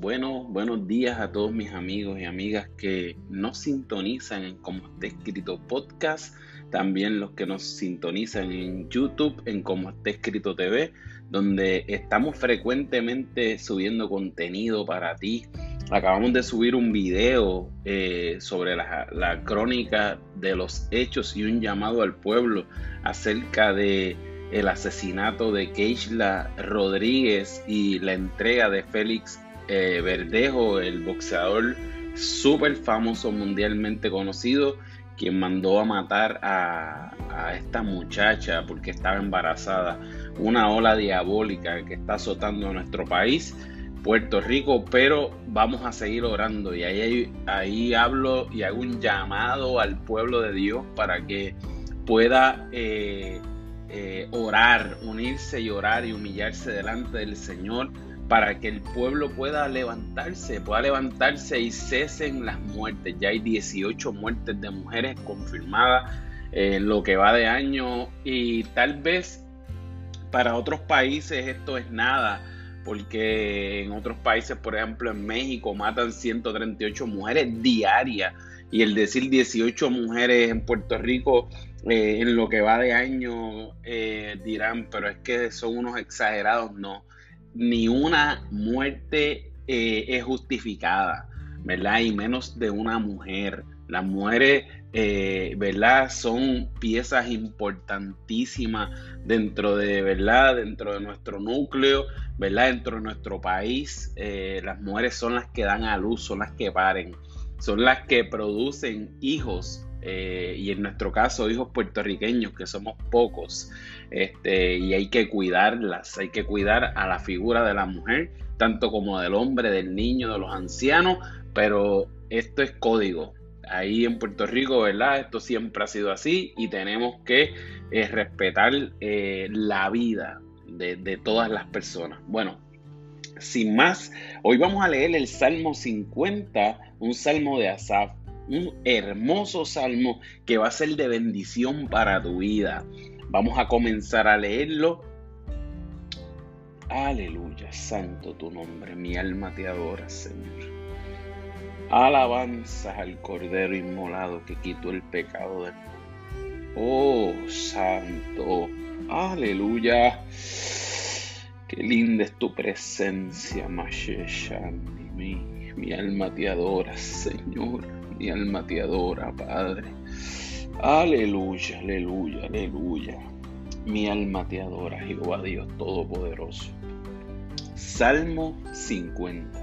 Bueno, buenos días a todos mis amigos y amigas que nos sintonizan en Como está escrito podcast, también los que nos sintonizan en YouTube, en Como está escrito TV, donde estamos frecuentemente subiendo contenido para ti. Acabamos de subir un video eh, sobre la, la crónica de los hechos y un llamado al pueblo acerca de el asesinato de Keishla Rodríguez y la entrega de Félix eh, Verdejo, el boxeador súper famoso, mundialmente conocido, quien mandó a matar a, esta muchacha porque estaba embarazada. Una ola diabólica que está azotando nuestro país, Puerto Rico, pero vamos a seguir orando y ahí, ahí hablo y hago un llamado al pueblo de Dios para que pueda eh, eh, orar, unirse y orar y humillarse delante del Señor para que el pueblo pueda levantarse, pueda levantarse y cesen las muertes. Ya hay 18 muertes de mujeres confirmadas en lo que va de año. Y tal vez para otros países esto es nada, porque en otros países, por ejemplo en México, matan 138 mujeres diarias. Y el decir 18 mujeres en Puerto Rico eh, en lo que va de año eh, dirán, pero es que son unos exagerados, no ni una muerte eh, es justificada, ¿verdad? Y menos de una mujer. Las mujeres, eh, ¿verdad? Son piezas importantísimas dentro de, ¿verdad? Dentro de nuestro núcleo, ¿verdad? Dentro de nuestro país. Eh, las mujeres son las que dan a luz, son las que paren, son las que producen hijos eh, y en nuestro caso hijos puertorriqueños, que somos pocos, este, y hay que cuidarlas, hay que cuidar a la figura de la mujer, tanto como del hombre, del niño, de los ancianos, pero esto es código. Ahí en Puerto Rico, ¿verdad? Esto siempre ha sido así y tenemos que eh, respetar eh, la vida de, de todas las personas. Bueno, sin más, hoy vamos a leer el Salmo 50, un salmo de Asaf un hermoso salmo que va a ser de bendición para tu vida. Vamos a comenzar a leerlo. Aleluya, santo tu nombre, mi alma te adora, Señor. Alabanzas al Cordero inmolado que quitó el pecado del mundo. Oh, santo, aleluya. Qué linda es tu presencia, Masheshan, mi, mi alma te adora, Señor mi alma te adora, Padre. Aleluya, aleluya, aleluya. Mi alma te adora, Jehová Dios Todopoderoso. Salmo 50.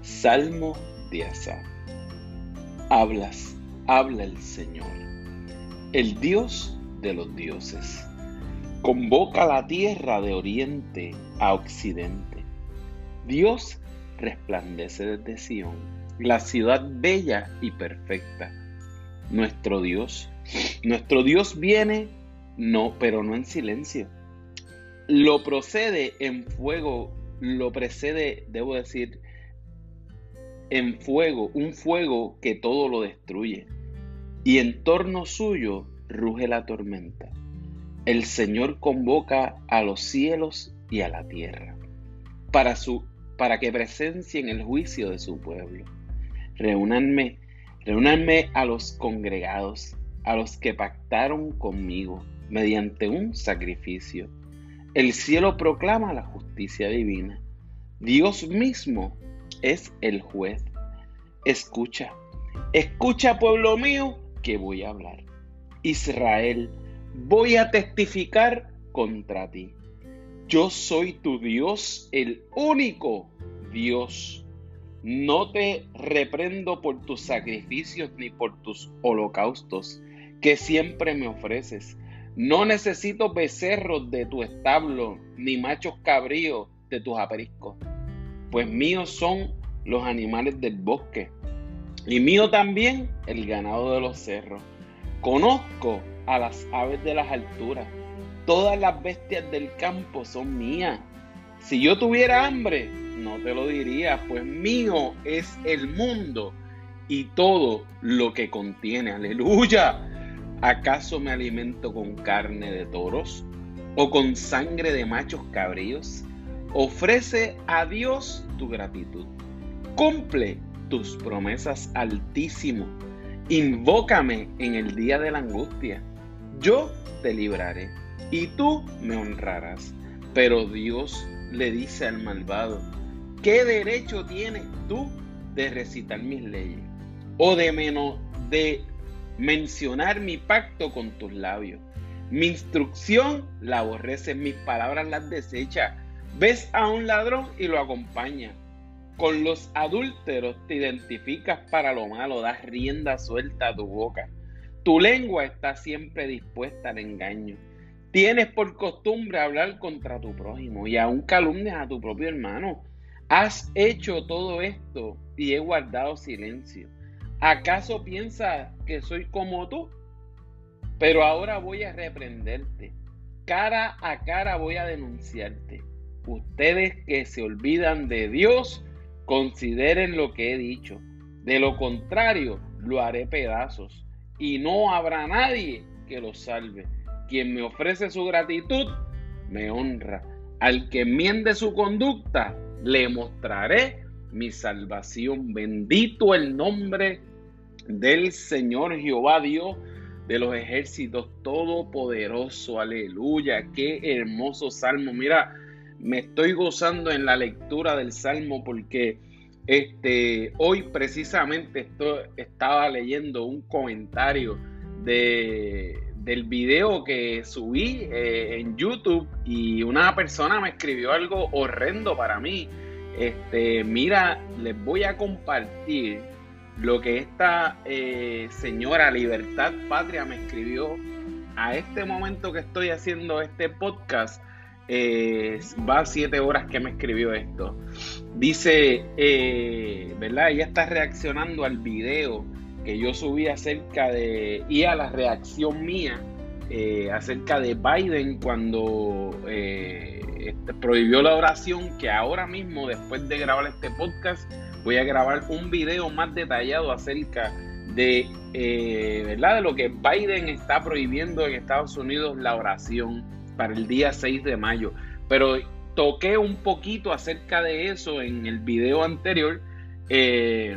Salmo de Asaf. Hablas, habla el Señor, el Dios de los dioses. Convoca la tierra de oriente a occidente. Dios resplandece desde Sión la ciudad bella y perfecta. Nuestro Dios. Nuestro Dios viene, no, pero no en silencio. Lo procede en fuego, lo precede, debo decir, en fuego, un fuego que todo lo destruye. Y en torno suyo ruge la tormenta. El Señor convoca a los cielos y a la tierra para, su, para que presencien el juicio de su pueblo reúnanme, reúnanme a los congregados, a los que pactaron conmigo mediante un sacrificio. El cielo proclama la justicia divina. Dios mismo es el juez. Escucha, escucha pueblo mío que voy a hablar. Israel, voy a testificar contra ti. Yo soy tu Dios, el único Dios no te reprendo por tus sacrificios ni por tus holocaustos que siempre me ofreces. No necesito becerros de tu establo, ni machos cabríos de tus apriscos, pues míos son los animales del bosque, y mío también el ganado de los cerros. Conozco a las aves de las alturas, todas las bestias del campo son mías. Si yo tuviera hambre, no te lo diría, pues mío es el mundo y todo lo que contiene. Aleluya. ¿Acaso me alimento con carne de toros o con sangre de machos cabríos? Ofrece a Dios tu gratitud Cumple tus promesas altísimo. Invócame en el día de la angustia. Yo te libraré y tú me honrarás. Pero Dios le dice al malvado, ¿qué derecho tienes tú de recitar mis leyes? O de menos de mencionar mi pacto con tus labios. Mi instrucción la aborreces, mis palabras las desecha. Ves a un ladrón y lo acompaña. Con los adúlteros te identificas para lo malo, das rienda suelta a tu boca. Tu lengua está siempre dispuesta al engaño. Tienes por costumbre hablar contra tu prójimo y aún calumnias a tu propio hermano. Has hecho todo esto y he guardado silencio. ¿Acaso piensas que soy como tú? Pero ahora voy a reprenderte. Cara a cara voy a denunciarte. Ustedes que se olvidan de Dios, consideren lo que he dicho. De lo contrario, lo haré pedazos. Y no habrá nadie que lo salve. Quien me ofrece su gratitud, me honra. Al que enmiende su conducta, le mostraré mi salvación. Bendito el nombre del Señor Jehová Dios de los ejércitos todopoderoso. Aleluya. Qué hermoso salmo. Mira, me estoy gozando en la lectura del salmo porque este hoy precisamente estaba leyendo un comentario de del video que subí eh, en YouTube y una persona me escribió algo horrendo para mí. Este, mira, les voy a compartir lo que esta eh, señora Libertad Patria me escribió a este momento que estoy haciendo este podcast. Va siete horas que me escribió esto. Dice, eh, ¿verdad? Ella está reaccionando al video que yo subí acerca de, y a la reacción mía acerca de Biden cuando este, prohibió la oración, que ahora mismo, después de grabar este podcast, voy a grabar un video más detallado acerca de, eh, ¿verdad? de lo que Biden está prohibiendo en Estados Unidos la oración para el día 6 de mayo. Pero toqué un poquito acerca de eso en el video anterior. Eh,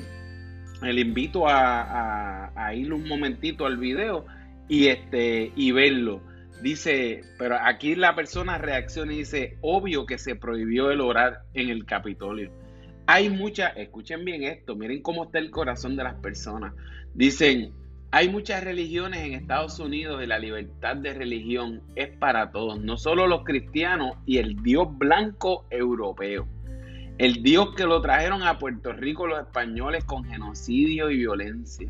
le invito a, ir un momentito al video y, este, y verlo. Dice, pero aquí la persona reacciona y dice, obvio que se prohibió el orar en el Capitolio. Hay muchas, escuchen bien esto, miren cómo está el corazón de las personas. Dicen, hay muchas religiones en Estados Unidos y la libertad de religión es para todos, no solo los cristianos y el Dios blanco europeo. El Dios que lo trajeron a Puerto Rico los españoles con genocidio y violencia.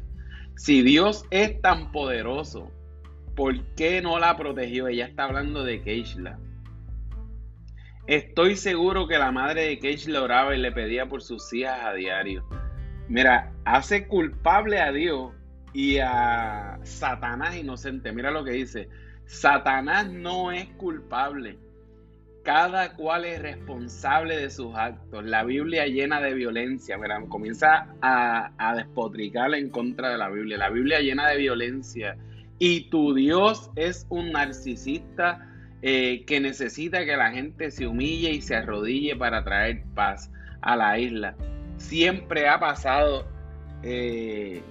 Si Dios es tan poderoso, ¿por qué no la protegió? Ella está hablando de Keishla. Estoy seguro que la madre de le oraba y le pedía por sus hijas a diario. Mira, hace culpable a Dios y a Satanás inocente. Mira lo que dice. Satanás no es culpable. Cada cual es responsable de sus actos. La Biblia llena de violencia. Comienza a, a despotricar en contra de la Biblia. La Biblia llena de violencia. Y tu Dios es un narcisista eh, que necesita que la gente se humille y se arrodille para traer paz a la isla. Siempre ha pasado eh,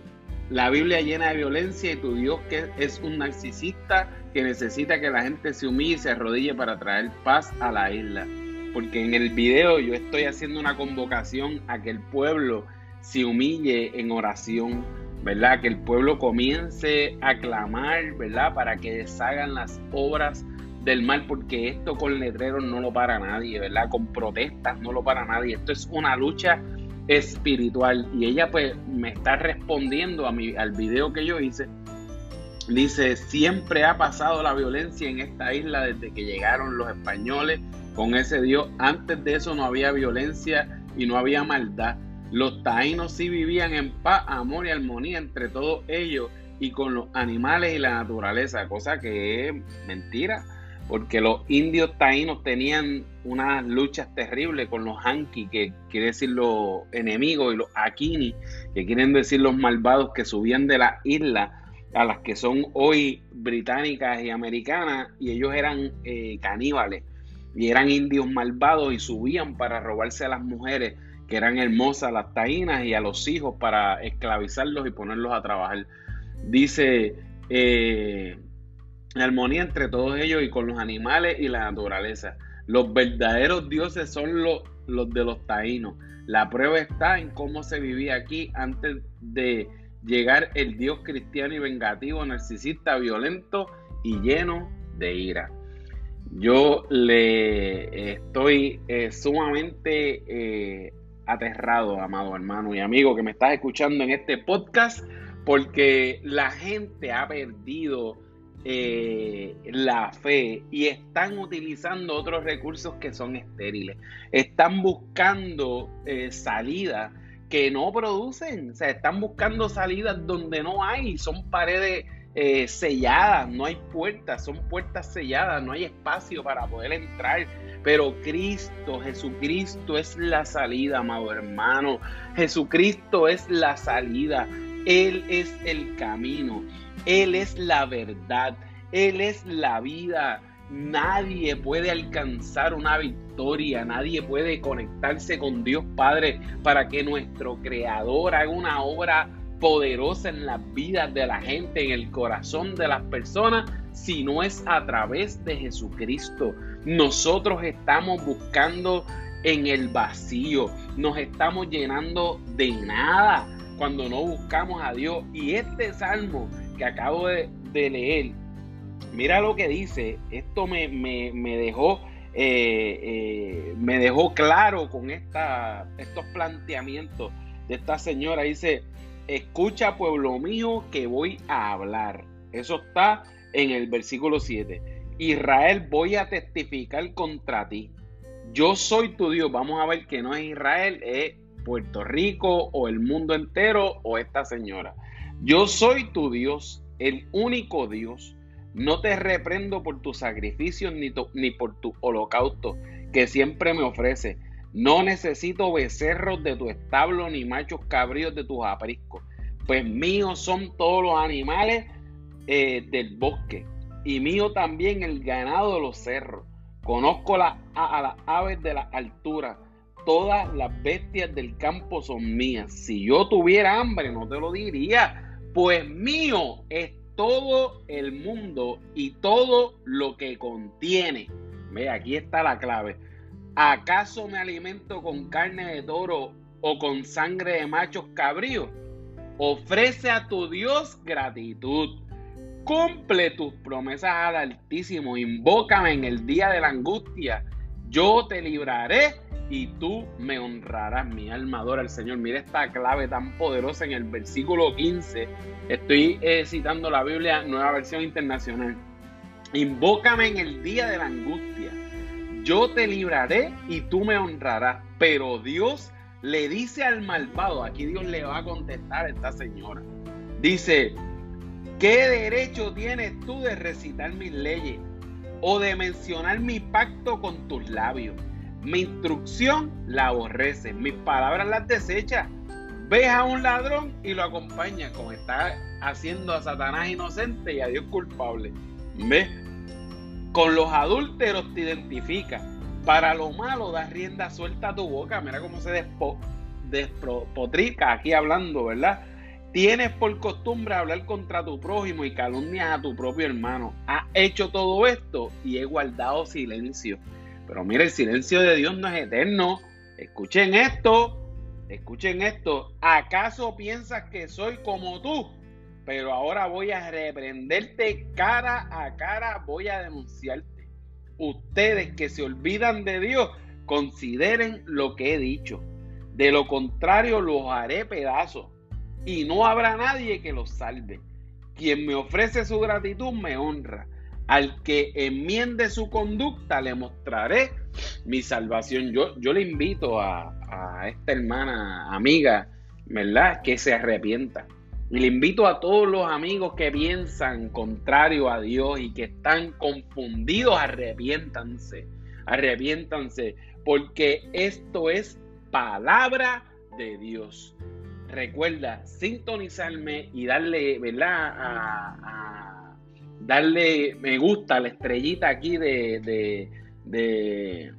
la Biblia llena de violencia y tu Dios que es un narcisista que necesita que la gente se humille y se arrodille para traer paz a la isla. Porque en el video yo estoy haciendo una convocación a que el pueblo se humille en oración, ¿verdad? Que el pueblo comience a clamar, ¿verdad? Para que deshagan las obras del mal, porque esto con letreros no lo para nadie, ¿verdad? Con protestas no lo para nadie. Esto es una lucha espiritual. Y ella pues me está respondiendo a mi, al video que yo hice. Dice, siempre ha pasado la violencia en esta isla desde que llegaron los españoles con ese Dios. Antes de eso no había violencia y no había maldad. Los taínos sí vivían en paz, amor y armonía entre todos ellos y con los animales y la naturaleza, cosa que es mentira porque los indios taínos tenían unas luchas terribles con los Hanki, que quiere decir los enemigos, y los Akini, que quieren decir los malvados que subían de la isla a las que son hoy británicas y americanas, y ellos eran eh, caníbales, y eran indios malvados y subían para robarse a las mujeres que eran hermosas las taínas, y a los hijos para esclavizarlos y ponerlos a trabajar. Dice, eh, armonía entre todos ellos y con los animales y la naturaleza. Los verdaderos dioses son los, los de los taínos. La prueba está en cómo se vivía aquí antes de llegar el dios cristiano y vengativo, narcisista, violento y lleno de ira. Yo le estoy eh, sumamente eh, aterrado, amado hermano y amigo que me estás escuchando en este podcast, porque la gente ha perdido eh, la fe y están utilizando otros recursos que son estériles. Están buscando eh, salidas que no producen, o sea, están buscando salidas donde no hay, son paredes eh, selladas, no hay puertas, son puertas selladas, no hay espacio para poder entrar. Pero Cristo, Jesucristo es la salida, amado hermano. Jesucristo es la salida. Él es el camino. Él es la verdad, Él es la vida. Nadie puede alcanzar una victoria, nadie puede conectarse con Dios Padre para que nuestro Creador haga una obra poderosa en las vidas de la gente, en el corazón de las personas, si no es a través de Jesucristo. Nosotros estamos buscando en el vacío, nos estamos llenando de nada cuando no buscamos a Dios. Y este salmo que acabo de, leer, mira lo que dice, esto me, dejó... Eh, eh, me dejó claro con esta, estos planteamientos de esta señora. Dice, escucha pueblo mío que voy a hablar. Eso está en el versículo 7. Israel, voy a testificar contra ti. Yo soy tu Dios. Vamos a ver que no es Israel, es Puerto Rico o el mundo entero o esta señora. Yo soy tu Dios, el único Dios. No te reprendo por tus sacrificios ni, ni por tu holocausto que siempre me ofrece. No necesito becerros de tu establo ni machos cabríos de tus apriscos, pues míos son todos los animales eh, del bosque y mío también el ganado de los cerros. Conozco a, a las aves de la altura, todas las bestias del campo son mías. Si yo tuviera hambre, no te lo diría, pues mío es todo el mundo y todo lo que contiene. Ve, aquí está la clave. ¿Acaso me alimento con carne de toro o con sangre de machos cabríos? Ofrece a tu Dios gratitud. Cumple tus promesas al Altísimo. Invócame en el día de la angustia. Yo te libraré y tú me honrarás, mi alma adora al Señor. Mira esta clave tan poderosa en el versículo 15. Estoy eh, citando la Biblia, nueva versión internacional. Invócame en el día de la angustia. Yo te libraré y tú me honrarás. Pero Dios le dice al malvado, aquí Dios le va a contestar a esta señora. Dice, ¿qué derecho tienes tú de recitar mis leyes o de mencionar mi pacto con tus labios? Mi instrucción la aborrece, mis palabras las desecha. Ves a un ladrón y lo acompaña, como está haciendo a Satanás inocente y a Dios culpable. ¿Ves? Con los adúlteros te identifica. Para lo malo das rienda suelta a tu boca. Mira cómo se despo, despotrica aquí hablando, ¿verdad? Tienes por costumbre hablar contra tu prójimo y calumnias a tu propio hermano. Has hecho todo esto y he guardado silencio. Pero mire, el silencio de Dios no es eterno. Escuchen esto, escuchen esto. ¿Acaso piensas que soy como tú? Pero ahora voy a reprenderte cara a cara, voy a denunciarte. Ustedes que se olvidan de Dios, consideren lo que he dicho. De lo contrario, los haré pedazos y no habrá nadie que los salve. Quien me ofrece su gratitud me honra al que enmiende su conducta le mostraré mi salvación. Yo, yo le invito a, esta hermana amiga, ¿verdad? Que se arrepienta. Y le invito a todos los amigos que piensan contrario a Dios y que están confundidos, arrepiéntanse, arrepiéntanse, porque esto es palabra de Dios. Recuerda sintonizarme y darle, ¿verdad? a darle me gusta la estrellita aquí de, de,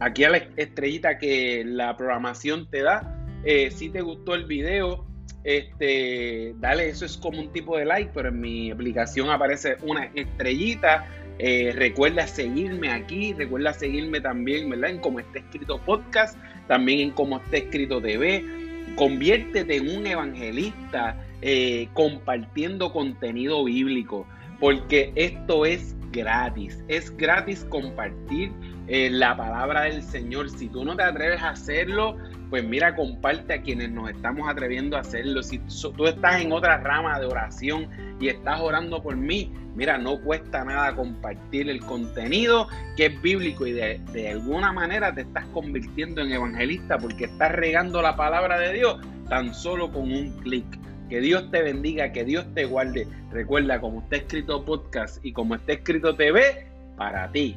aquí a la estrellita que la programación te da. Eh, si te gustó el video, este, dale, eso es como un tipo de like, pero en mi aplicación aparece una estrellita. Eh, recuerda seguirme aquí, recuerda seguirme también, ¿verdad? En Como está escrito podcast, también en Como está escrito TV. Conviértete en un evangelista eh, compartiendo contenido bíblico, porque esto es gratis, es gratis compartir eh, la palabra del Señor. Si tú no te atreves a hacerlo, pues mira, comparte a quienes nos estamos atreviendo a hacerlo. Si tú estás en otra rama de oración y estás orando por mí, mira, no cuesta nada compartir el contenido que es bíblico y de, alguna manera te estás convirtiendo en evangelista porque estás regando la palabra de Dios tan solo con un clic. Que Dios te bendiga, que Dios te guarde. Recuerda, como está escrito podcast y como está escrito TV, para ti